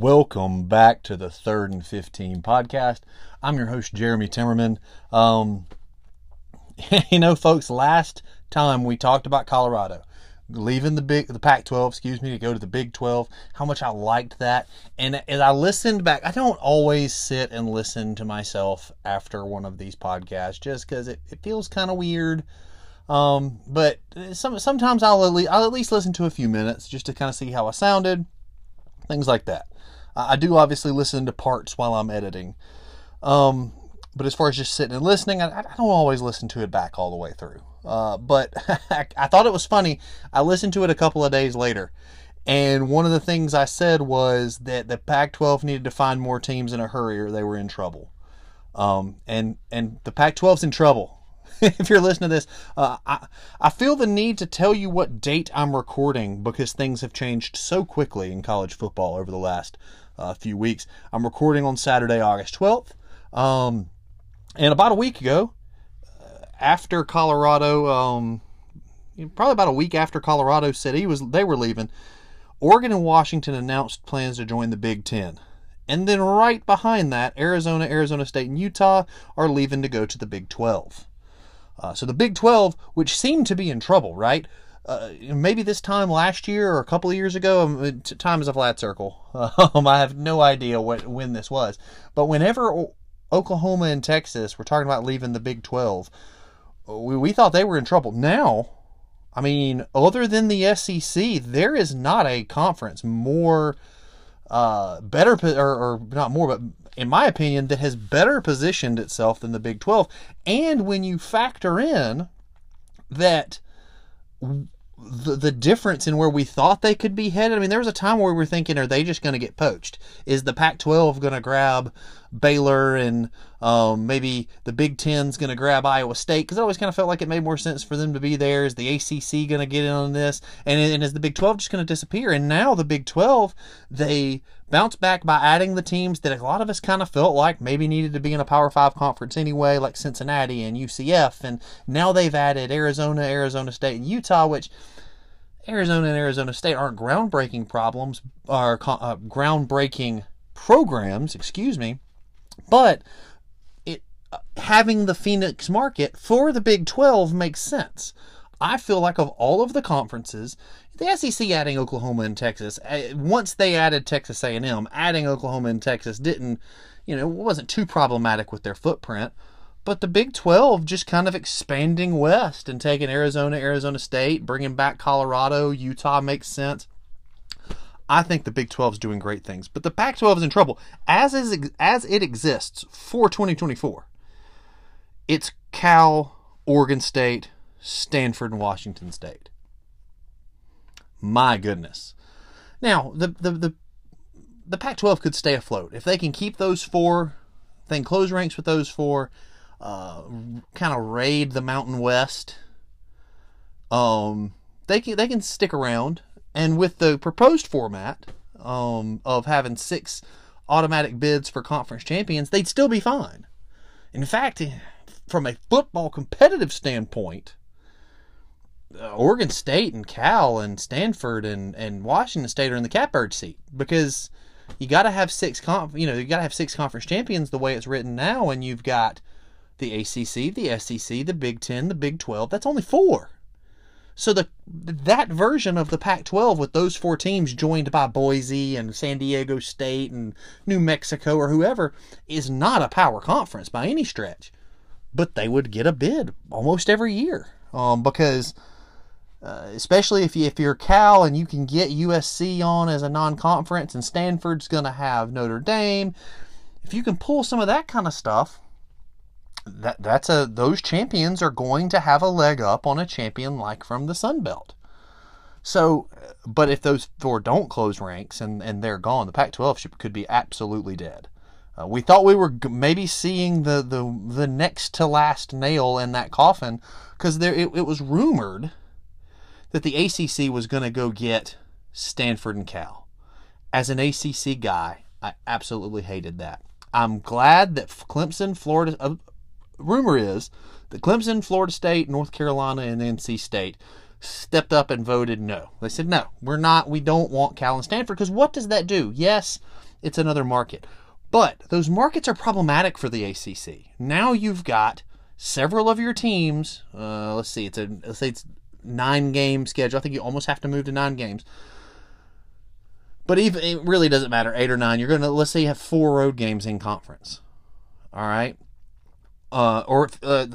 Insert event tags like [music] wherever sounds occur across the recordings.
Welcome back to the Third and 15 podcast. I'm your host, Jeremy Timmerman. Um, [laughs] you know, folks, last time we talked about Colorado leaving the big the Pac-12, excuse me, to go to the Big 12. How much I liked that, and as I listened back, I don't always sit and listen to myself after one of these podcasts just because it, it feels kind of weird. Um, but some sometimes I'll at, least, I'll at least listen to a few minutes just to kind of see how I sounded, things like that. I do obviously listen to parts while I'm editing. Um, but as far as just sitting and listening, I, I, don't always listen to it back all the way through. Uh, but [laughs] I thought it was funny. I listened to it a couple of days later. And one of the things I said was that the Pac 12 needed to find more teams in a hurry or they were in trouble. Um, and, and the Pac 12's in trouble. [laughs] if you're listening to this, uh, I, I feel the need to tell you what date I'm recording because things have changed so quickly in college football over the last uh, few weeks. I'm recording on Saturday, August 12th. Um, and about a week ago, uh, after Colorado, um, probably about a week after Colorado said he was they were leaving, Oregon and Washington announced plans to join the Big Ten. And then right behind that, Arizona, Arizona State, and Utah are leaving to go to the Big 12. Uh, so the Big 12, which seemed to be in trouble, right? Uh, maybe this time last year or a couple of years ago. Um, time is a flat circle. [laughs] Um, I have no idea what when this was, but whenever Oklahoma and Texas were talking about leaving the Big 12, we, we thought they were in trouble. Now, I mean, other than the SEC, there is not a conference more uh, better or, or not more, but in my opinion, that has better positioned itself than the Big 12. And when you factor in that the, the difference in where we thought they could be headed. I mean, there was a time where we were thinking, are they just going to get poached? Is the Pac 12 going to grab Baylor and um, maybe the Big Ten's going to grab Iowa State? Because it always kind of felt like it made more sense for them to be there. Is the ACC going to get in on this? And, and is the Big 12 just going to disappear? And now the Big 12, they bounce back by adding the teams that a lot of us kind of felt like maybe needed to be in a Power 5 conference anyway, like Cincinnati and UCF. And now they've added Arizona, Arizona State, and Utah, which Arizona and Arizona State aren't groundbreaking problems, are uh, groundbreaking programs, excuse me, but having the Phoenix market for the Big 12 makes sense. I feel like of all of the conferences, the SEC adding Oklahoma and Texas, uh, once they added Texas A&M, adding Oklahoma and Texas didn't, you know, wasn't too problematic with their footprint. But the Big 12 just kind of expanding west and taking Arizona, Arizona State, bringing back Colorado, Utah makes sense. I think the Big 12 is doing great things, but the Pac 12 is in trouble as is as it exists for 2024. It's Cal, Oregon State, Stanford, and Washington State. My goodness. Now, the the the, the Pac-12 could stay afloat if they can keep those four, then close ranks with those four, uh, kind of raid the Mountain West. Um, they can they can stick around, and with the proposed format um, of having six automatic bids for conference champions, they'd still be fine. In fact, from a football competitive standpoint, uh, Oregon State and Cal and Stanford and, and Washington State are in the catbird seat because you got to have six conf- you know you got to have six conference champions the way it's written now, and you've got the ACC, the SEC, the Big Ten, the Big Twelve. That's only four. So the that version of the Pac-12 with those four teams joined by Boise and San Diego State and New Mexico or whoever is not a power conference by any stretch, but they would get a bid almost every year um, because uh, especially if you, if you're Cal and you can get USC on as a non-conference, and Stanford's going to have Notre Dame. If you can pull some of that kind of stuff, that that's a those champions are going to have a leg up on a champion like from the Sun Belt. So, but if those four don't close ranks and, and they're gone, the Pac-12 could be absolutely dead. Uh, we thought we were maybe seeing the, the the next to last nail in that coffin because there it, it was rumored that the ACC was going to go get Stanford and Cal. As an ACC guy, I absolutely hated that. I'm glad that Clemson, Florida, uh, rumor is that Clemson, Florida State, North Carolina, and NC State stepped up and voted no. They said, no, we're not, we don't want Cal and Stanford because what does that do? Yes, it's another market. But those markets are problematic for the ACC. Now you've got several of your teams. Uh, let's see, it's a let's say it's nine game schedule. I think you almost have to move to nine games. But even it really doesn't matter, eight or nine. You're gonna let's say you have four road games in conference. All right, uh, or uh,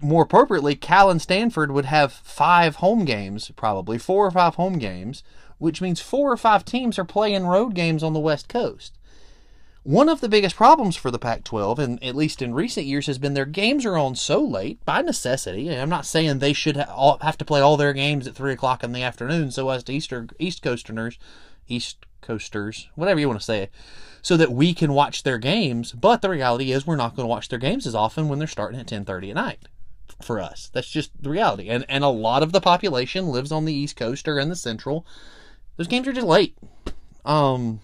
more appropriately, Cal and Stanford would have five home games, probably four or five home games, which means four or five teams are playing road games on the West Coast. One of the biggest problems for the Pac 12, and at least in recent years, has been their games are on so late by necessity. And I'm not saying they should have to play all their games at 3 o'clock in the afternoon so as to Easter, East Coasterners, East Coasters, whatever you want to say, so that we can watch their games. But the reality is, we're not going to watch their games as often when they're starting at 10:30 at night for us. That's just the reality. And and a lot of the population lives on the East Coast or in the Central. Those games are just late. Um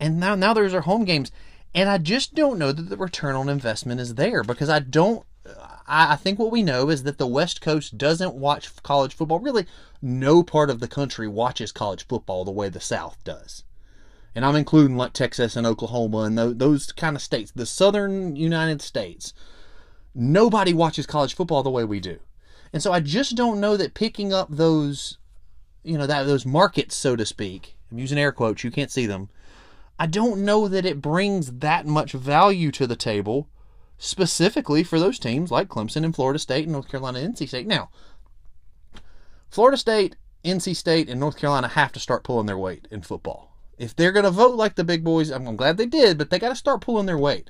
and now now there's our home games. And I just don't know that the return on investment is there because I don't I, think what we know is that the West Coast doesn't watch college football. Really, no part of the country watches college football the way the South does. And I'm including like Texas and Oklahoma and those, those kind of states, the southern United States Nobody watches college football the way we do. And so I just don't know that picking up those, you know, that those markets, so to speak, I'm using air quotes, you can't see them. I don't know that it brings that much value to the table specifically for those teams like Clemson and Florida State and North Carolina and NC State. Now, Florida State, NC State, and North Carolina have to start pulling their weight in football. If they're going to vote like the big boys, I'm glad they did, but they got to start pulling their weight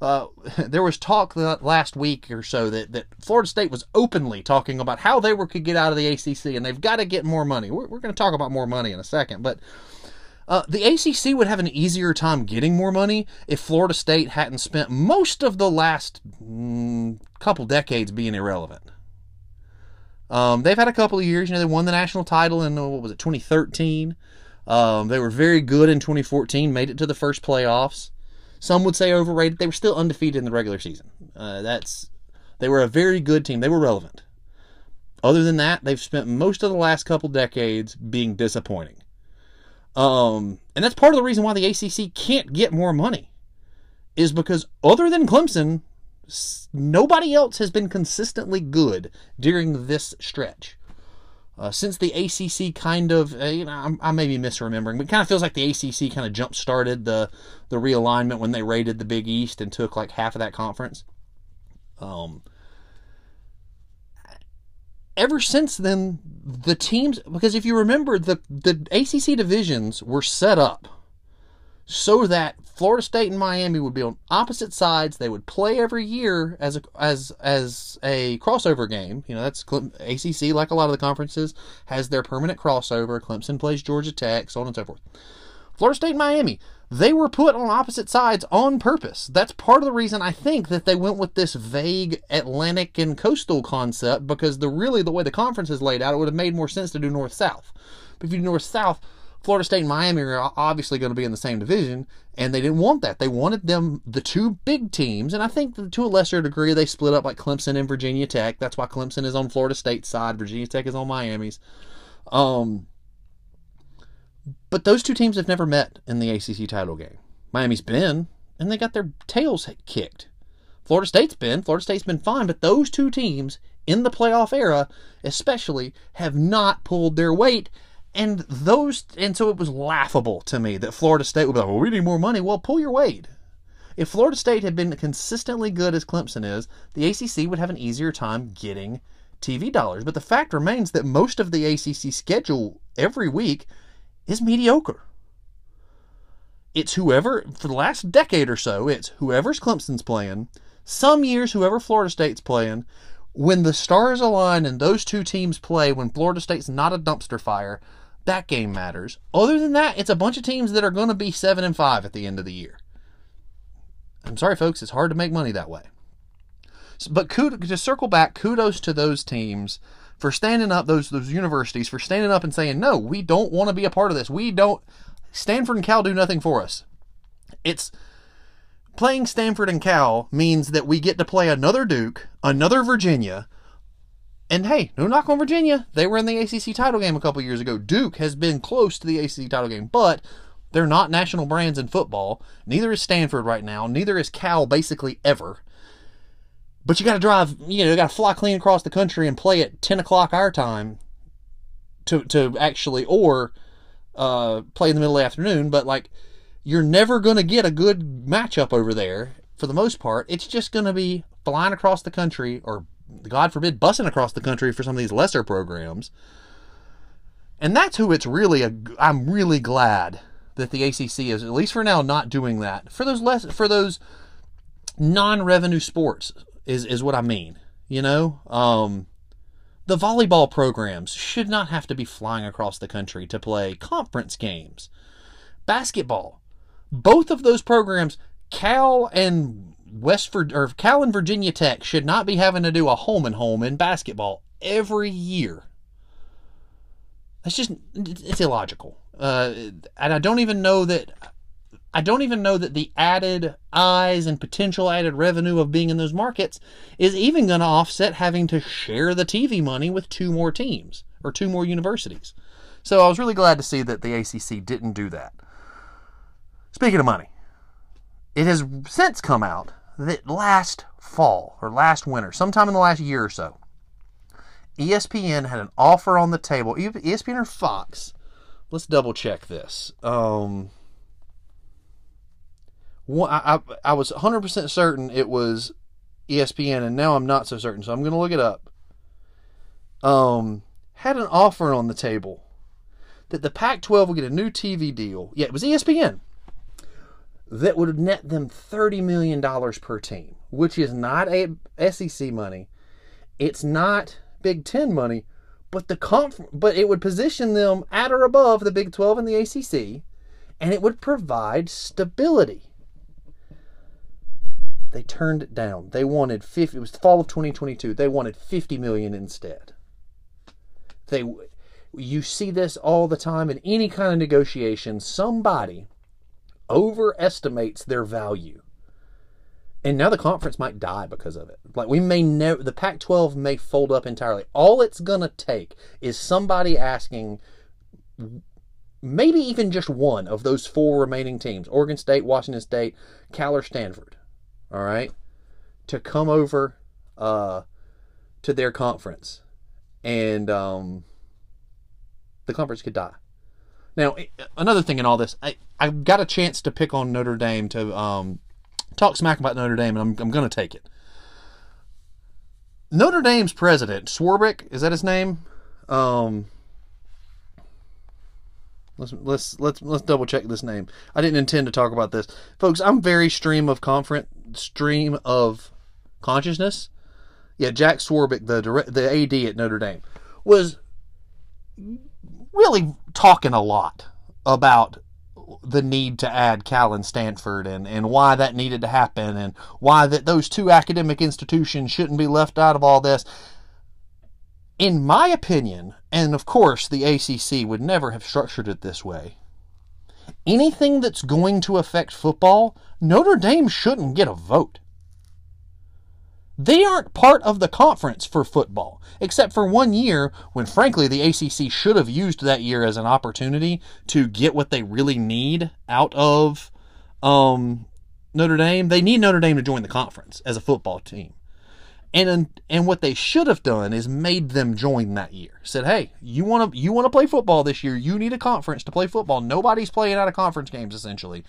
uh, [laughs] there was talk last week or so that, that Florida State was openly talking about how they were could get out of the ACC and they've got to get more money. We're, we're going to talk about more money in a second, but uh, the ACC would have an easier time getting more money if Florida State hadn't spent most of the last mm, couple decades being irrelevant. Um, they've had a couple of years. You know, they won the national title in what was it, 2013. Um, they were very good in 2014, made it to the first playoffs. Some would say overrated. They were still undefeated in the regular season. Uh, that's they were a very good team. They were relevant. Other than that, they've spent most of the last couple decades being disappointing. Um, and that's part of the reason why the ACC can't get more money, is because other than Clemson, nobody else has been consistently good during this stretch. Uh, since the ACC kind of, uh, you know, I'm, I may be misremembering, but it kind of feels like the ACC kind of jump started the the realignment when they raided the Big East and took like half of that conference. Um, ever since then, the teams because if you remember the the ACC divisions were set up so that Florida State and Miami would be on opposite sides. They would play every year as a as as a crossover game. You know, that's ACC, like a lot of the conferences, has their permanent crossover. Clemson plays Georgia Tech, so on and so forth. Florida State and Miami, they were put on opposite sides on purpose. That's part of the reason I think that they went with this vague Atlantic and coastal concept because the really the way the conference is laid out, it would have made more sense to do north south. But if you do north south, Florida State and Miami are obviously going to be in the same division, and they didn't want that. They wanted them, the two big teams, and I think to a lesser degree they split up like Clemson and Virginia Tech. That's why Clemson is on Florida State's side, Virginia Tech is on Miami's. Um, but those two teams have never met in the ACC title game. Miami's been, and they got their tails kicked. Florida State's been, Florida State's been fine, but those two teams in the playoff era, especially, have not pulled their weight and those, and so it was laughable to me that Florida State would be like, well, we need more money. Well, pull your weight. If Florida State had been consistently good as Clemson is, the ACC would have an easier time getting TV dollars. But the fact remains that most of the ACC schedule every week is mediocre. It's whoever, for the last decade or so, it's whoever's Clemson's playing, some years whoever Florida State's playing. When the stars align and those two teams play, when Florida State's not a dumpster fire, that game matters. Other than that, it's a bunch of teams that are going to be 7 and 5 at the end of the year. I'm sorry, folks, it's hard to make money that way. But to circle back, kudos to those teams for standing up, those those universities for standing up and saying, no, we don't want to be a part of this. We don't. Stanford and Cal do nothing for us. It's playing Stanford and Cal means that we get to play another Duke, another Virginia, and hey, no knock on Virginia. They were in the ACC title game a couple years ago. Duke has been close to the ACC title game, but they're not national brands in football. Neither is Stanford right now. Neither is Cal basically ever. But you got to drive, you know, you got to fly clean across the country and play at 10 o'clock our time to, to actually, or uh, play in the middle of the afternoon. But like, you're never going to get a good matchup over there for the most part. It's just going to be flying across the country or God forbid, bussing across the country for some of these lesser programs. And that's who it's really. A, I'm really glad that the ACC is at least for now not doing that for those less for those non-revenue sports is is what I mean. You know, um, the volleyball programs should not have to be flying across the country to play conference games. Basketball, both of those programs, Cal and West or Cal and Virginia Tech should not be having to do a home and home in basketball every year. That's just it's illogical, uh, and I don't even know that. I don't even know that the added eyes and potential added revenue of being in those markets is even going to offset having to share the TV money with two more teams or two more universities. So I was really glad to see that the ACC didn't do that. Speaking of money, it has since come out that last fall or last winter, sometime in the last year or so, ESPN had an offer on the table. ESPN or Fox? Let's double check this. Um, I, I, I was 100% certain it was ESPN, and now I'm not so certain, so I'm going to look it up. Um, had an offer on the table that the Pac 12 would get a new TV deal. Yeah, it was ESPN that would net them $30 million per team, which is not a SEC money. It's not Big Ten money, but the conf- but it would position them at or above the Big 12 and the ACC, and it would provide stability. They turned it down. They wanted 50 it was the fall of 2022. They wanted 50 million instead. They you see this all the time in any kind of negotiation. Somebody overestimates their value. And now the conference might die because of it. Like we may never, the Pac 12 may fold up entirely. All it's going to take is somebody asking, maybe even just one of those four remaining teams Oregon State, Washington State, Cal, or Stanford, all right, to come over uh, to their conference. And um, the conference could die. Now, another thing in all this, I, I got a chance to pick on Notre Dame to um, talk smack about Notre Dame, and I'm, I'm going to take it. Notre Dame's president, Swarbrick, is that his name? Um, let's let's let's let's double check this name. I didn't intend to talk about this, folks. I'm very stream of conference, stream of consciousness. Yeah, Jack Swarbrick, the direct, the AD at Notre Dame, was really talking a lot about the need to add Cal and Stanford and, and why that needed to happen and why that those two academic institutions shouldn't be left out of all this. In my opinion, and of course the ACC would never have structured it this way, anything that's going to affect football, Notre Dame shouldn't get a vote. They aren't part of the conference for football, except for one year when, frankly, the ACC should have used that year as an opportunity to get what they really need out of um, Notre Dame. They need Notre Dame to join the conference as a football team. And and what they should have done is made them join that year. Said, "Hey, you want to you want to play football this year? You need a conference to play football. Nobody's playing out of conference games essentially.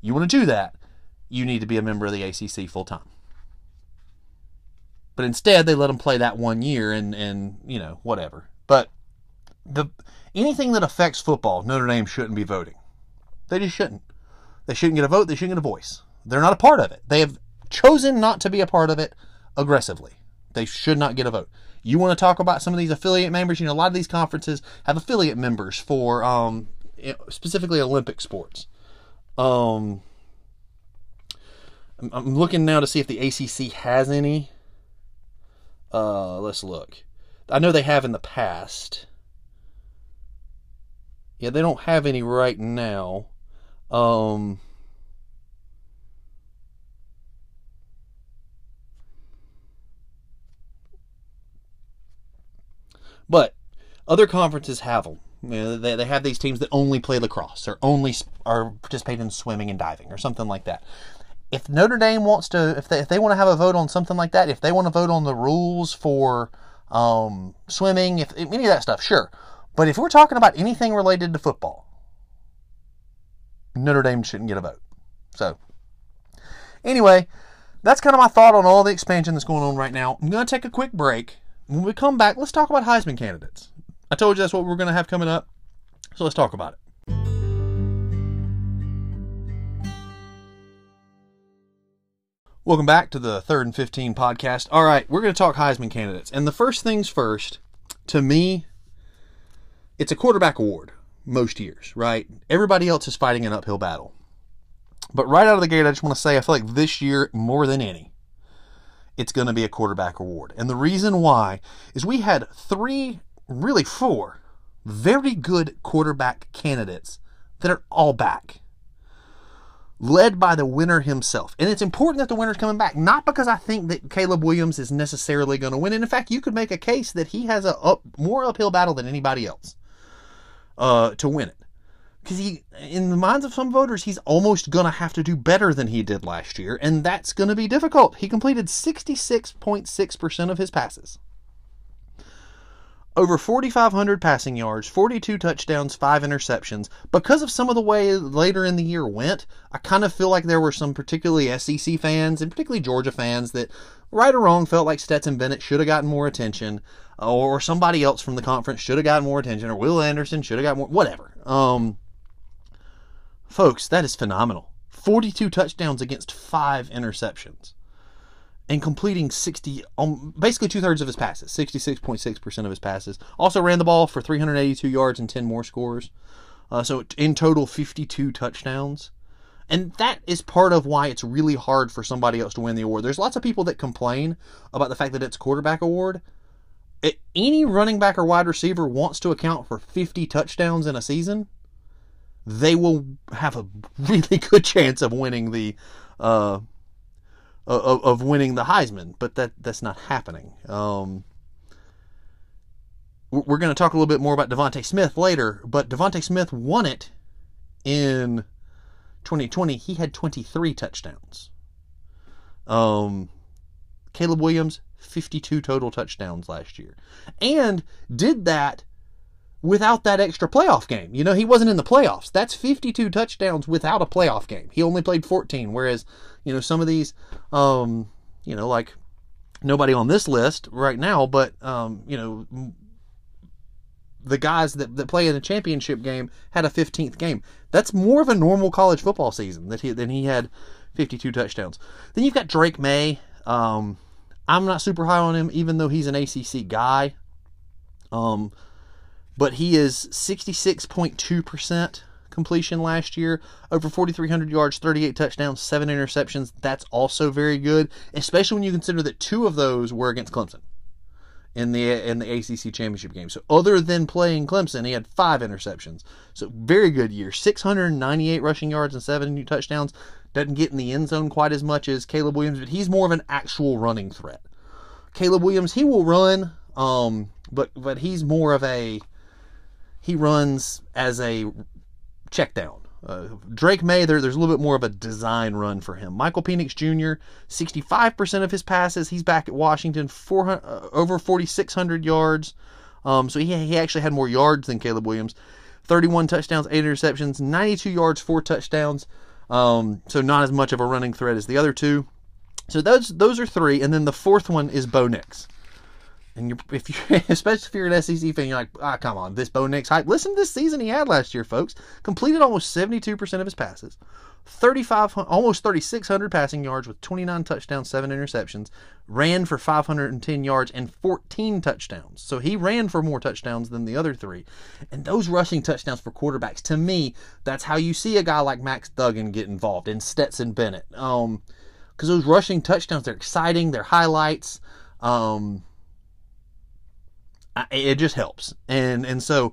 You want to do that? You need to be a member of the ACC full time." But instead, they let them play that one year and, and you know, whatever. But the anything that affects football, Notre Dame shouldn't be voting. They just shouldn't. They shouldn't get a vote. They shouldn't get a voice. They're not a part of it. They have chosen not to be a part of it aggressively. They should not get a vote. You want to talk about some of these affiliate members? You know, a lot of these conferences have affiliate members for um, specifically Olympic sports. Um, I'm looking now to see if the ACC has any. Uh, let's look. I know they have in the past. Yeah, they don't have any right now. Um, But other conferences have them. You know, they, they have these teams that only play lacrosse or only are participating in swimming and diving or something like that. If Notre Dame wants to, if they, if they want to have a vote on something like that, if they want to vote on the rules for um, swimming, if any of that stuff, sure. But if we're talking about anything related to football, Notre Dame shouldn't get a vote. So, anyway, that's kind of my thought on all the expansion that's going on right now. I'm going to take a quick break. When we come back, let's talk about Heisman candidates. I told you that's what we're going to have coming up. So let's talk about it. Welcome back to the Third and 15 podcast. All right, we're going to talk Heisman candidates. And the first things first, to me, it's a quarterback award most years, right? Everybody else is fighting an uphill battle. But right out of the gate, I just want to say I feel like this year, more than any, it's going to be a quarterback award. And the reason why is we had three, really four, very good quarterback candidates that are all back. Led by the winner himself. And it's important that the winner's coming back, not because I think that Caleb Williams is necessarily going to win. And in fact, you could make a case that he has a up, more uphill battle than anybody else uh, to win it. Because he, in the minds of some voters, he's almost going to have to do better than he did last year, and that's going to be difficult. He completed 66.6% of his passes. Over 4,500 passing yards, 42 touchdowns, 5 interceptions. Because of some of the way later in the year went, I kind of feel like there were some particularly SEC fans and particularly Georgia fans that, right or wrong, felt like Stetson Bennett should have gotten more attention or somebody else from the conference should have gotten more attention, or Will Anderson should have got more, whatever. Um, folks, that is phenomenal. 42 touchdowns against five interceptions, and completing 60, um, basically two thirds of his passes, 66.6% of his passes. Also ran the ball for 382 yards and 10 more scores. Uh, so in total, 52 touchdowns. And that is part of why it's really hard for somebody else to win the award. There's lots of people that complain about the fact that it's quarterback award any running back or wide receiver wants to account for 50 touchdowns in a season, they will have a really [laughs] good chance of winning the uh, of, winning the Heisman. But that that's not happening. Um, we're going to talk a little bit more about DeVonta Smith later, but DeVonta Smith won it in 2020. He had 23 touchdowns. Um, Caleb Williams 52 total touchdowns last year. And did that without that extra playoff game. You know, he wasn't in the playoffs. That's 52 touchdowns without a playoff game. He only played 14, whereas, you know, some of these, um, you know, like nobody on this list right now, but, um, you know, the guys that, that play in a championship game had a 15th game. That's more of a normal college football season that he, than he had 52 touchdowns. Then you've got Drake Maye. Um, I'm not super high on him, even though he's an ACC guy. Um, but he is 66.2% completion last year, over 4,300 yards, 38 touchdowns, seven interceptions. That's also very good, especially when you consider that two of those were against Clemson in the in the ACC championship game. So other than playing Clemson, he had five interceptions. So very good year. 698 rushing yards and seven new touchdowns. Doesn't get in the end zone quite as much as Caleb Williams, but he's more of an actual running threat. Caleb Williams, he will run, um, but but he's more of a he runs as a check down. Uh, Drake Maye, there, there's a little bit more of a design run for him. Michael Penix Jr., 65% of his passes, he's back at Washington, 400, uh, over 4,600 yards. Um, so he, he actually had more yards than Caleb Williams. 31 touchdowns, 8 interceptions, 92 yards, 4 touchdowns. Um, so not as much of a running threat as the other two. So those those are three, and then the fourth one is Bo Nix. And you're, if you, [laughs] especially if you're an SEC fan, you're like, ah, come on, this Bo Nix hype. Listen to this season he had last year, folks. Completed almost 72% of his passes, 35, almost 3,600 passing yards with 29 touchdowns, seven interceptions. Ran for 510 yards and 14 touchdowns. So he ran for more touchdowns than the other three. And those rushing touchdowns for quarterbacks, to me, that's how you see a guy like Max Duggan get involved and Stetson Bennett. Um, because those rushing touchdowns, they're exciting, they're highlights. Um, it just helps. And and so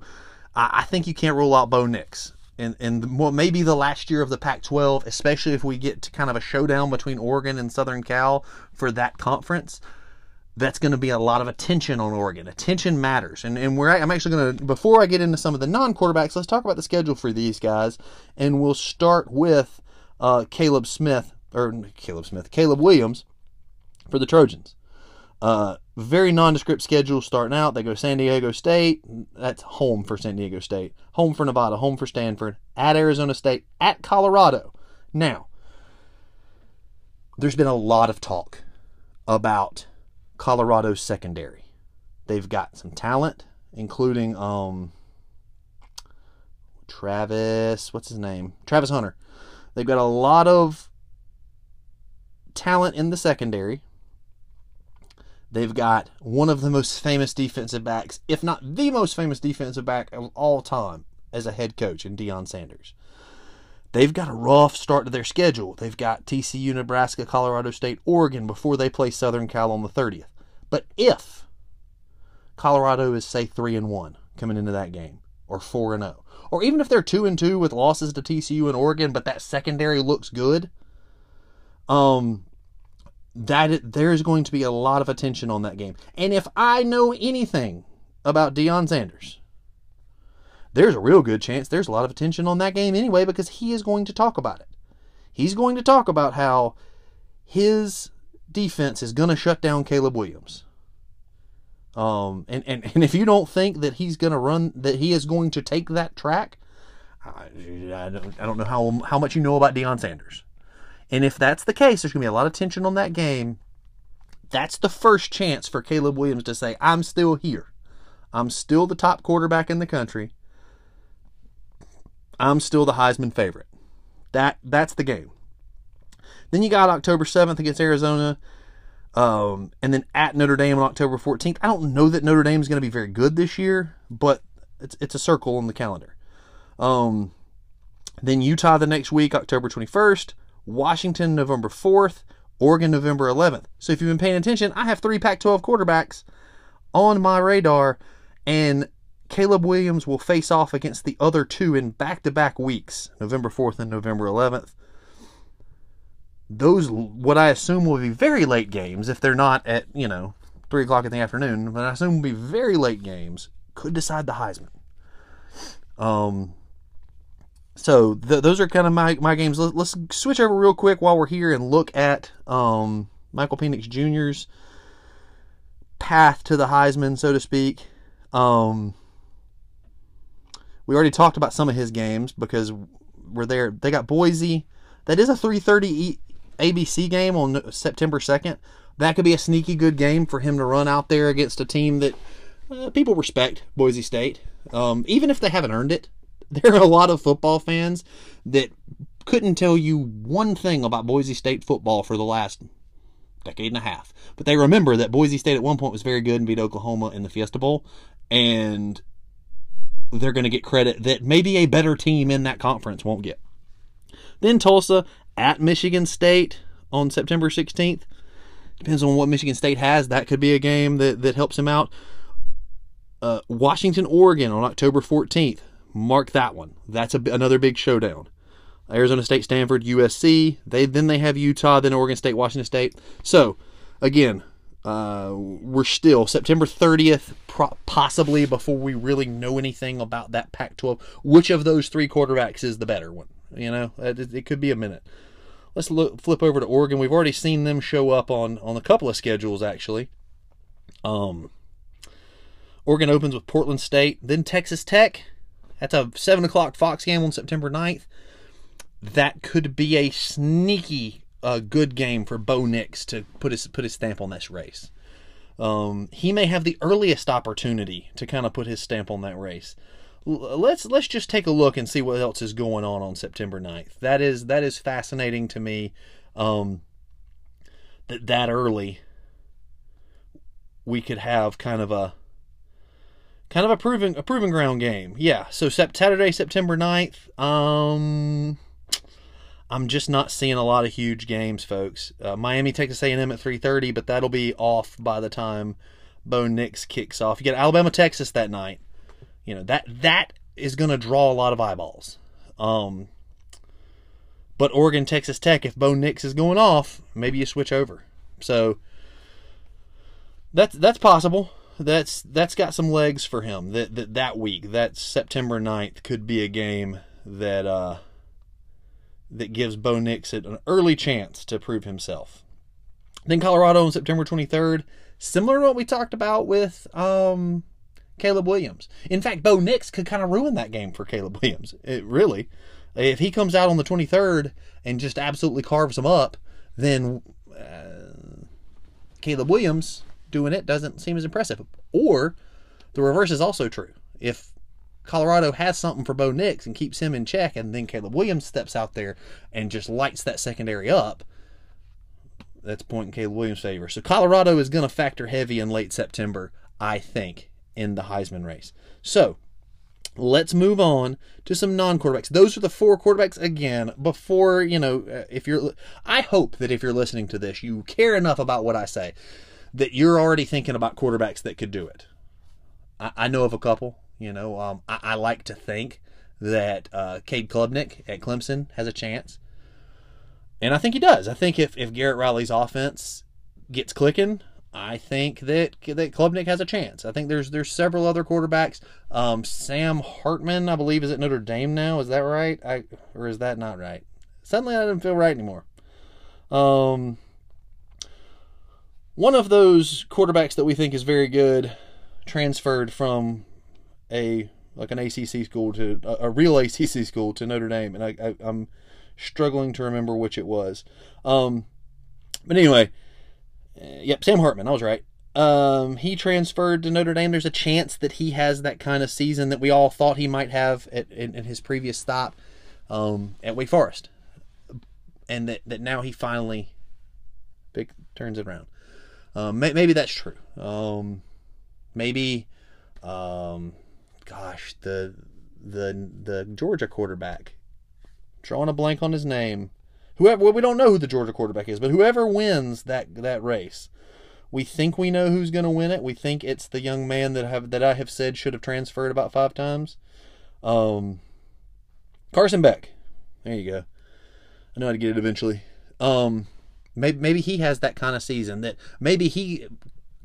I think you can't rule out Bo Nix. And and well, maybe the last year of the Pac-12, especially if we get to kind of a showdown between Oregon and Southern Cal for that conference. that's going to be a lot of attention on Oregon. Attention matters. And, and we're, I'm actually going to, before I get into some of the non quarterbacks, let's talk about the schedule for these guys. And we'll start with uh, Caleb Smith, or Caleb Smith, Caleb Williams for the Trojans. Uh, very nondescript schedule starting out. They go San Diego State. That's home for San Diego State. Home for Nevada. Home for Stanford. At Arizona State. At Colorado. Now, there's been a lot of talk about Colorado's secondary. They've got some talent, including um, Travis. What's his name? Travis Hunter. They've got a lot of talent in the secondary. They've got one of the most famous defensive backs, if not the most famous defensive back of all time, as a head coach in Deion Sanders. They've got a rough start to their schedule. They've got TCU, Nebraska, Colorado State, Oregon before they play Southern Cal on the 30th. But if Colorado is say 3 and 1 coming into that game or 4 and 0, or even if they're 2 and 2 with losses to TCU and Oregon but that secondary looks good, um that there's going to be a lot of attention on that game. And if I know anything about Deion Sanders, there's a real good chance there's a lot of attention on that game anyway because he is going to talk about it. He's going to talk about how his defense is going to shut down Caleb Williams. Um, and, and, and if you don't think that he's going to run, that he is going to take that track, I, I, don't, I don't know how, how much you know about Deion Sanders. And if that's the case, there's going to be a lot of tension on that game. That's the first chance for Caleb Williams to say, I'm still here. I'm still the top quarterback in the country. I'm still the Heisman favorite. That that's the game. Then you got October 7th against Arizona. Um, and then at Notre Dame on October 14th. I don't know that Notre Dame is going to be very good this year, but it's it's a circle on the calendar. Um, then Utah the next week, October 21st. Washington November 4th. Oregon November 11th. So if you've been paying attention, I have three Pac-12 quarterbacks on my radar, and Caleb Williams will face off against the other two in back to back weeks, November 4th and November 11th. Those, what I assume will be very late games, if they're not at, you know, 3 o'clock in the afternoon, but I assume will be very late games, could decide the Heisman. Um, so th- those are kind of my, my games. Let, us switch over real quick while we're here and look at um, Michael Penix Jr.'s path to the Heisman, so to speak. Um, we already talked about some of his games because we're there. They got Boise. That is a 3:30 e- ABC game on September 2nd. That could be a sneaky good game for him to run out there against a team that uh, people respect, Boise State. Um, even if they haven't earned it, [laughs] there are a lot of football fans that couldn't tell you one thing about Boise State football for the last decade and a half. But they remember that Boise State at one point was very good and beat Oklahoma in the Fiesta Bowl. And they're going to get credit that maybe a better team in that conference won't get. Then Tulsa at Michigan State on September 16th. Depends on what Michigan State has. That could be a game that, that helps him out. Uh, Washington, Oregon on October 14th. Mark that one. That's a, another big showdown. Arizona State, Stanford, USC. They then they have Utah, then Oregon State, Washington State. So again, uh, we're still September 30th, pro- possibly before we really know anything about that Pac 12. Which of those three quarterbacks is the better one? You know, it, it could be a minute. Let's look, flip over to Oregon. We've already seen them show up on, on a couple of schedules, actually. Um, Oregon opens with Portland State, then Texas Tech. That's a 7 o'clock Fox game on September 9th. That could be a sneaky a good game for Bo Nix to put his put his stamp on this race. Um, he may have the earliest opportunity to kind of put his stamp on that race. L- let's let's just take a look and see what else is going on on September 9th. That is that is fascinating to me. Um, that that early we could have kind of a kind of a proving a proving ground game. Yeah. So Saturday, September 9th. Um I'm just not seeing a lot of huge games, folks. Uh, Miami, Texas A&M at 3:30, but that'll be off by the time Bo Nix kicks off. You get Alabama, Texas that night. You know that that is going to draw a lot of eyeballs. Um, but Oregon, Texas Tech, if Bo Nix is going off, maybe you switch over. So that's that's possible. That's that's got some legs for him. That that that week, that September 9th could be a game that uh that gives Bo Nix an early chance to prove himself. Then Colorado on September 23rd, similar to what we talked about with um Caleb Williams. In fact, Bo Nix could kind of ruin that game for Caleb Williams. It really. If he comes out on the 23rd and just absolutely carves them up, then uh, Caleb Williams doing it doesn't seem as impressive. Or the reverse is also true. If Colorado has something for Bo Nix and keeps him in check, and then Caleb Williams steps out there and just lights that secondary up, that's pointing Caleb Williams' favor. So Colorado is going to factor heavy in late September, I think, in the Heisman race. So let's move on to some non-quarterbacks. Those are the four quarterbacks again. Before you know, uh, if you're, I hope that if you're listening to this, you care enough about what I say that you're already thinking about quarterbacks that could do it. I, I know of a couple. You know, um, I, I, like to think that uh, Cade Klubnik at Clemson has a chance, and I think he does. I think if if Garrett Riley's offense gets clicking, I think that that Klubnik has a chance. I think there's there's several other quarterbacks. Um, Sam Hartman, I believe, is at Notre Dame now. Is that right? I or is that not right? Suddenly, I don't feel right anymore. Um, one of those quarterbacks that we think is very good transferred from a like an ACC school to a, a real [laughs] ACC school to Notre Dame, and I, am struggling to remember which it was. Um, but anyway uh, yep, Sam Hartman. I was right. Um, he transferred to Notre Dame. There's a chance that he has that kind of season that we all thought he might have at, in, in his previous stop um, at Wake Forest, and that, that now he finally big, turns it around. Um, may, maybe that's true. Um, maybe, um, gosh, the the the Georgia quarterback, drawing a blank on his name whoever well, we don't know who the Georgia quarterback is, but whoever wins that that race, we think we know who's going to win it. We think it's the young man that have that I have said should have transferred about five times. Um, Carson Beck. There you go. I know how to get it eventually. Um, maybe maybe he has that kind of season that maybe he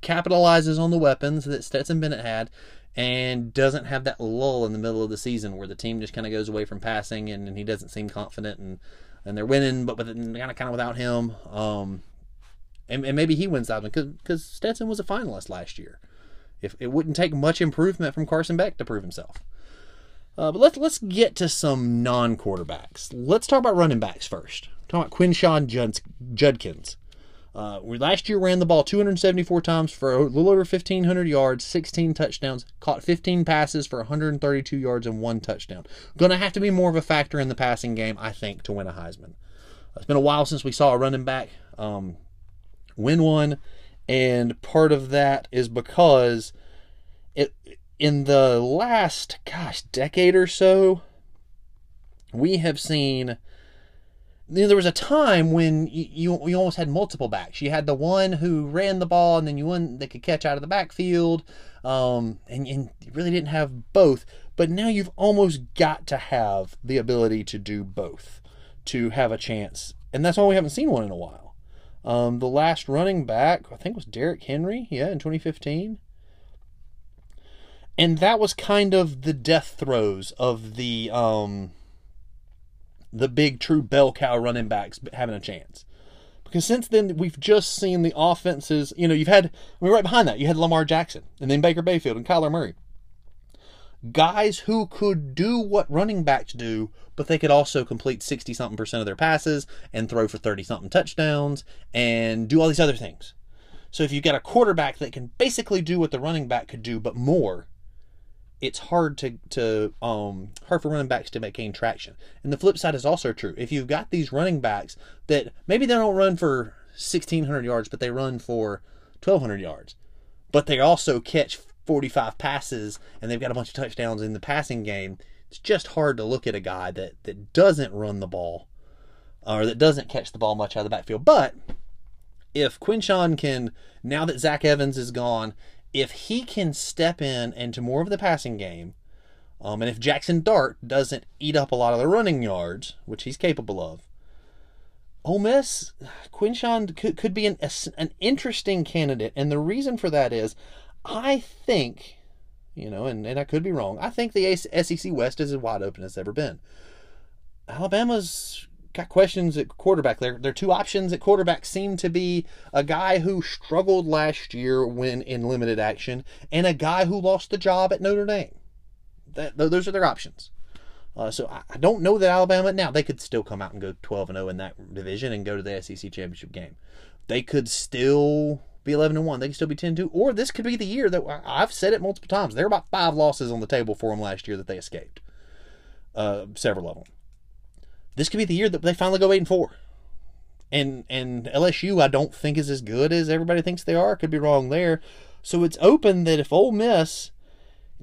capitalizes on the weapons that Stetson Bennett had and doesn't have that lull in the middle of the season where the team just kind of goes away from passing and, and he doesn't seem confident and and they're winning, but kind of kind of without him. Um, and, and maybe he wins that one because Stetson was a finalist last year. If it wouldn't take much improvement from Carson Beck to prove himself. Uh, but let's let's get to some non quarterbacks. Let's talk about running backs first. Talk about Quinshon Judkins. Uh, last year ran the ball 274 times for a little over 1,500 yards, 16 touchdowns, caught 15 passes for 132 yards and one touchdown. Going to have to be more of a factor in the passing game, I think, to win a Heisman. It's been a while since we saw a running back um, win one, and part of that is because it in the last, gosh, decade or so, we have seen you know, there was a time when you, you, you almost had multiple backs. You had the one who ran the ball, and then you one that could catch out of the backfield, um, and, and you really didn't have both. But now you've almost got to have the ability to do both to have a chance, and that's why we haven't seen one in a while. Um, the last running back, I think, was Derrick Henry, yeah, in 2015. And that was kind of the death throes of the um, the big true bell cow running backs having a chance. Because since then, we've just seen the offenses. You know, you've had, I mean, right behind that, you had Lamar Jackson, and then Baker Mayfield and Kyler Murray. Guys who could do what running backs do, but they could also complete 60 something percent of their passes and throw for 30 something touchdowns and do all these other things. So if you've got a quarterback that can basically do what the running back could do, but more, it's hard to to um hard for running backs to gain traction. And the flip side is also true. If you've got these running backs that maybe they don't run for 1600 yards, but they run for 1200 yards, but they also catch 45 passes and they've got a bunch of touchdowns in the passing game, it's just hard to look at a guy that that doesn't run the ball or that doesn't catch the ball much out of the backfield. But if Quinshon can, now that Zach Evans is gone, if he can step in into more of the passing game, um, and if Jackson Dart doesn't eat up a lot of the running yards, which he's capable of, Ole Miss, Quinshon could, could be an, an interesting candidate. And the reason for that is I think, you know, and, and I could be wrong, I think the SEC West is as wide open as it's ever been. Alabama's got questions at quarterback. Their, their two options at quarterback seem to be a guy who struggled last year when in limited action and a guy who lost the job at Notre Dame. That, those are their options. Uh, so I, I, don't know that Alabama now they could still come out and go 12 and 0 in that division and go to the SEC championship game. They could still be 11 and 1. They could still be 10 2. Or this could be the year that I've said it multiple times. There were about five losses on the table for them last year that they escaped. Uh, several of them. This could be the year that they finally go 8 and 4. And and LSU I don't think is as good as everybody thinks they are. Could be wrong there. So it's open that if Ole Miss,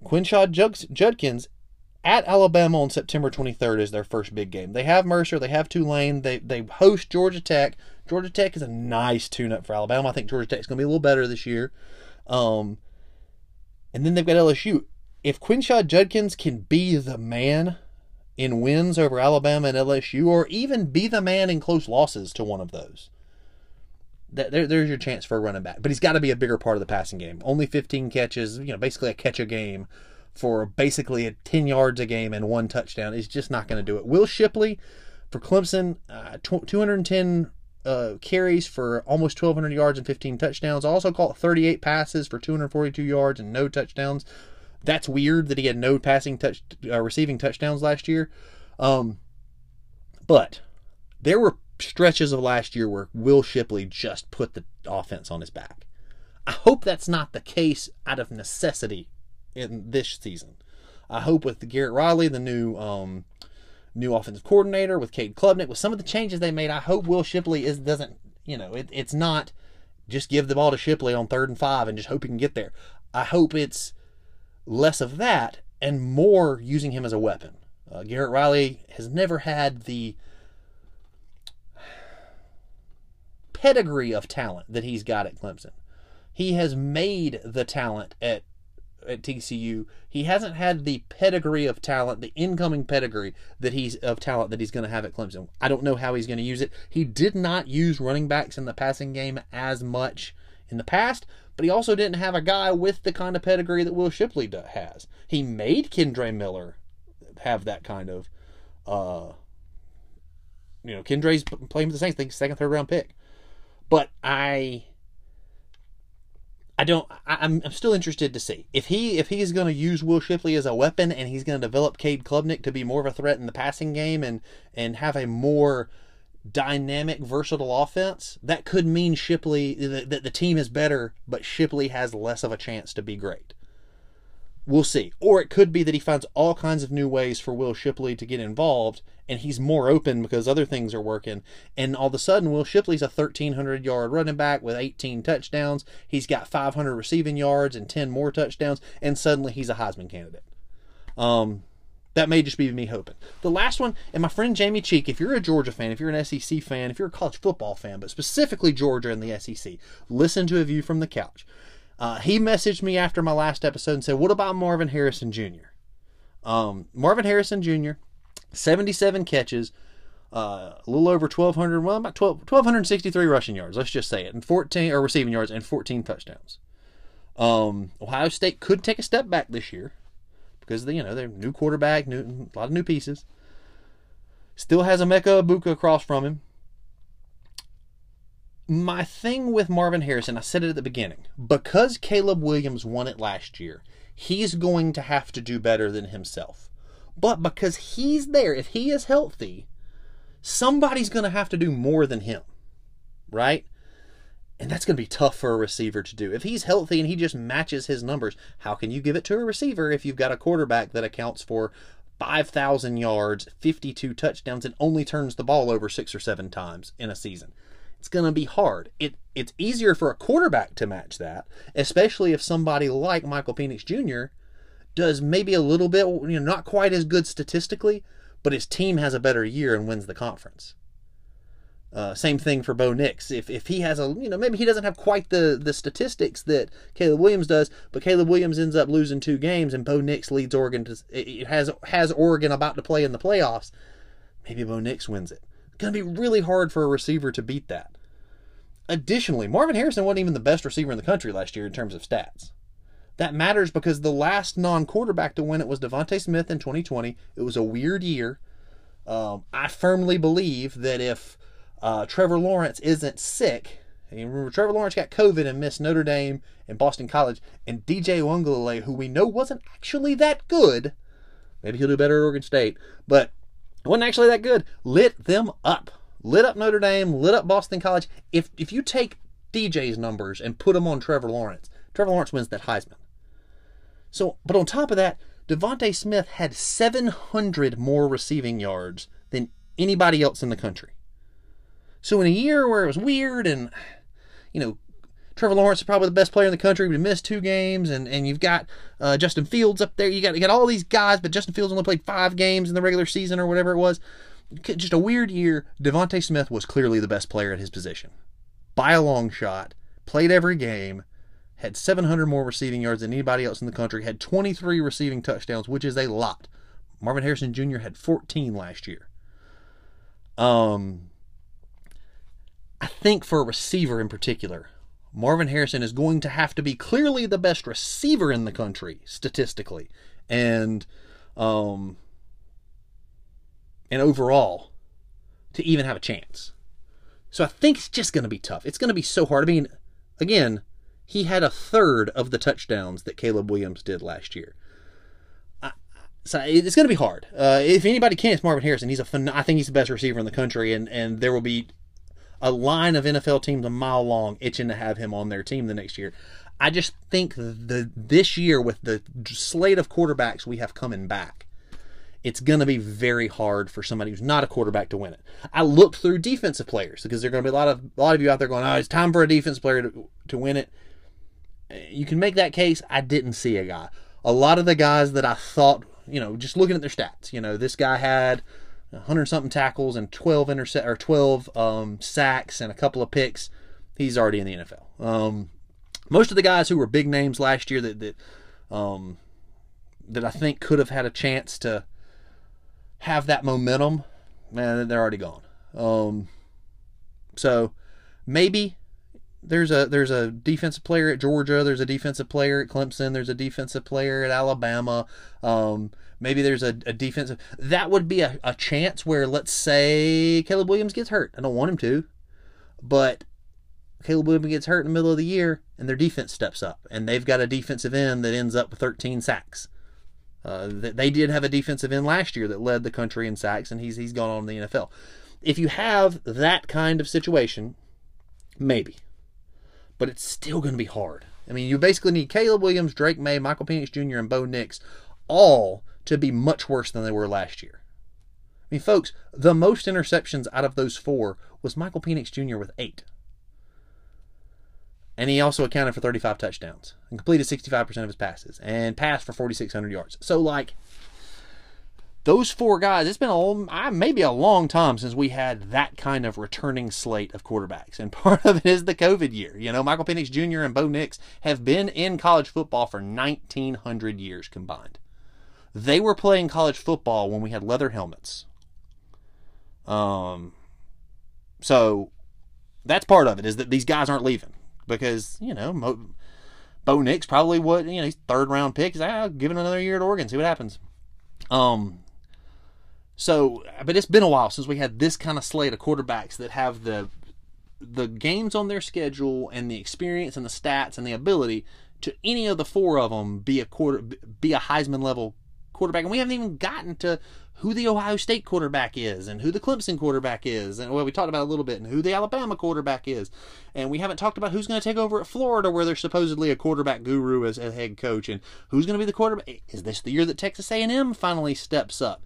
Quinshon Judkins at Alabama on September 23rd is their first big game. They have Mercer, they have Tulane, they they host Georgia Tech. Georgia Tech is a nice tune-up for Alabama. I think Georgia Tech is going to be a little better this year. Um, and then they've got LSU. If Quinshon Judkins can be the man in wins over Alabama and LSU, or even be the man in close losses to one of those, there, there's your chance for a running back. But he's got to be a bigger part of the passing game. Only 15 catches, you know, basically a catch a game for basically 10 yards a game and one touchdown is just not going to do it. Will Shipley for Clemson, uh, 210 uh, carries for almost 1,200 yards and 15 touchdowns. Also caught 38 passes for 242 yards and no touchdowns. That's weird that he had no passing touch, uh, receiving touchdowns last year. Um, but there were stretches of last year where Will Shipley just put the offense on his back. I hope that's not the case out of necessity in this season. I hope with Garrett Riley, the new um, new offensive coordinator, with Cade Klubnik, with some of the changes they made, I hope Will Shipley is doesn't you know it, it's not just give the ball to Shipley on third and five and just hope he can get there. I hope it's less of that and more using him as a weapon. Uh, Garrett Riley has never had the pedigree of talent that he's got at Clemson. He has made the talent at at TCU, he hasn't had the pedigree of talent, the incoming pedigree that he's of talent that he's going to have at Clemson. I don't know how he's going to use it. He did not use running backs in the passing game as much in the past, but he also didn't have a guy with the kind of pedigree that Will Shipley has. He made Kendre Miller have that kind of, uh, you know, Kendre's playing the Saints, I think second, third round pick. But I I don't. I, am I'm still interested to see if he if he's going to use Will Shipley as a weapon and he's going to develop Cade Klubnik to be more of a threat in the passing game and and have a more dynamic, versatile offense. That could mean Shipley that the, team is better, but Shipley has less of a chance to be great. We'll see. Or it could be that he finds all kinds of new ways for Will Shipley to get involved and he's more open because other things are working. And all of a sudden, Will Shipley's a 1,300 yard running back with 18 touchdowns. He's got 500 receiving yards and 10 more touchdowns, and suddenly he's a Heisman candidate. Um, that may just be me hoping. The last one, and my friend Jamie Cheek, if you're a Georgia fan, if you're an SEC fan, if you're a college football fan, but specifically Georgia and the SEC, listen to a view from the couch. Uh, he messaged me after my last episode and said, What about Marvin Harrison Jr.? Um, Marvin Harrison Jr., 77 catches, uh, a little over 1,200, well, about 12, 1,263 rushing yards, let's just say it, and 14, or receiving yards, and 14 touchdowns. Um, Ohio State could take a step back this year because, they, you know, they're new quarterback, new, a lot of new pieces. Still has Emeka Egbuka across from him my thing with Marvin Harrison, I said it at the beginning, because Caleb Williams won it last year, he's going to have to do better than himself. But because he's there, if he is healthy, somebody's going to have to do more than him, right? And that's going to be tough for a receiver to do. If he's healthy and he just matches his numbers, how can you give it to a receiver if you've got a quarterback that accounts for 5,000 yards, 52 touchdowns, and only turns the ball over six or seven times in a season? it's going to be hard. It it's easier for a quarterback to match that, especially if somebody like Michael Penix Jr. does maybe a little bit, you know, not quite as good statistically, but his team has a better year and wins the conference. Uh, same thing for Bo Nix. If, if he has a, you know, maybe he doesn't have quite the, the statistics that Caleb Williams does, but Caleb Williams ends up losing two games and Bo Nix leads Oregon to, it has, has Oregon about to play in the playoffs. Maybe Bo Nix wins it It's Going to be really hard for a receiver to beat that. Additionally, Marvin Harrison wasn't even the best receiver in the country last year in terms of stats. That matters because the last non quarterback to win it was DeVonta Smith in 2020. It was a weird year. Um, I firmly believe that if uh, Trevor Lawrence isn't sick, and remember Trevor Lawrence got COVID and missed Notre Dame and Boston College, and DJ Uiagalelei, who we know wasn't actually that good, maybe he'll do better at Oregon State, but wasn't actually that good, lit them up. Lit up Notre Dame, lit up Boston College. If if you take DJ's numbers and put them on Trevor Lawrence, Trevor Lawrence wins that Heisman. So, but on top of that, DeVonta Smith had 700 more receiving yards than anybody else in the country. So in a year where it was weird and you know Trevor Lawrence is probably the best player in the country, but he missed two games, and, and you've got uh, Justin Fields up there. You got you got all these guys, but Justin Fields only played five games in the regular season or whatever it was. Just a weird year. DeVonta Smith was clearly the best player at his position by a long shot. Played every game, had 700 more receiving yards than anybody else in the country. Had 23 receiving touchdowns, which is a lot. Marvin Harrison Jr. had 14 last year. Um, I think for a receiver in particular, Marvin Harrison is going to have to be clearly the best receiver in the country statistically, and um, and overall to even have a chance. So I think it's just going to be tough. It's going to be so hard. I mean, again, he had a third of the touchdowns that Caleb Williams did last year. so it's going to be hard. Uh, if anybody can, it's Marvin Harrison. He's a phen- I think he's the best receiver in the country, and and there will be a line of NFL teams a mile long itching to have him on their team the next year. I just think the this year with the slate of quarterbacks we have coming back, it's going to be very hard for somebody who's not a quarterback to win it. I looked through defensive players because there are going to be a lot of a lot of you out there going, "Oh, it's time for a defense player to, to win it." You can make that case. I didn't see a guy. A lot of the guys that I thought, you know, just looking at their stats, you know, this guy had 100 something tackles and 12 intercept or 12 um, sacks and a couple of picks. He's already in the NFL. Um, most of the guys who were big names last year that that um, that I think could have had a chance to have that momentum, man, they're already gone. Um, so maybe there's a there's a defensive player at Georgia, there's a defensive player at Clemson, there's a defensive player at Alabama. Um, maybe there's a, a defensive that would be a, a chance where let's say Caleb Williams gets hurt. I don't want him to, but Caleb Williams gets hurt in the middle of the year and their defense steps up and they've got a defensive end that ends up with 13 sacks. Uh, they did have a defensive end last year that led the country in sacks, and he's he's gone on in the NFL. If you have that kind of situation, maybe, but it's still going to be hard. I mean, you basically need Caleb Williams, Drake Maye, Michael Penix Jr., and Bo Nix all to be much worse than they were last year. I mean, folks, the most interceptions out of those four was Michael Penix Jr. with eight. And he also accounted for 35 touchdowns and completed 65% of his passes and passed for 4,600 yards. So, like, those four guys, it's been a maybe a long time since we had that kind of returning slate of quarterbacks. And [laughs] part of it is the COVID year. You know, Michael Penix Jr. and Bo Nix have been in college football for 1,900 years combined. They were playing college football when we had leather helmets. Um, so that's part of it is that these guys aren't leaving because you know Mo, Bo Nix probably would you know he's third round pick. He's ah, give it another year at Oregon, see what happens. Um. So, but it's been a while since we had this kind of slate of quarterbacks that have the the games on their schedule and the experience and the stats and the ability to any of the four of them be a quarter be a Heisman level quarterback. And we haven't even gotten to who the Ohio State quarterback is and who the Clemson quarterback is. And well, we talked about a little bit and who the Alabama quarterback is. And we haven't talked about who's going to take over at Florida where there's supposedly a quarterback guru as a head coach and who's going to be the quarterback. Is this the year that Texas A&M finally steps up?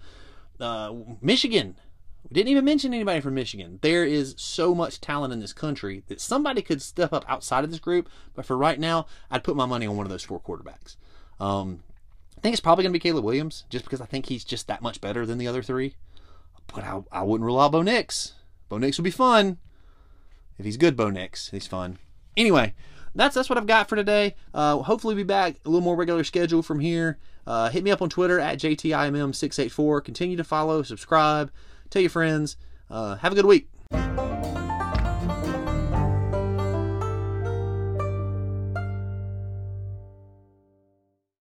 Uh, Michigan. We didn't even mention anybody from Michigan. There is so much talent in this country that somebody could step up outside of this group. But for right now, I'd put my money on one of those four quarterbacks. Um, I think it's probably going to be Caleb Williams, just because I think he's just that much better than the other three. But I, I wouldn't rule out Bo Nix. Bo Nix would be fun. If he's good, Bo Nix, he's fun. Anyway, that's that's what I've got for today. Uh, hopefully, be back a little more regular schedule from here. Uh, hit me up on Twitter at JTIMM684. Continue to follow, subscribe, tell your friends. Uh, have a good week.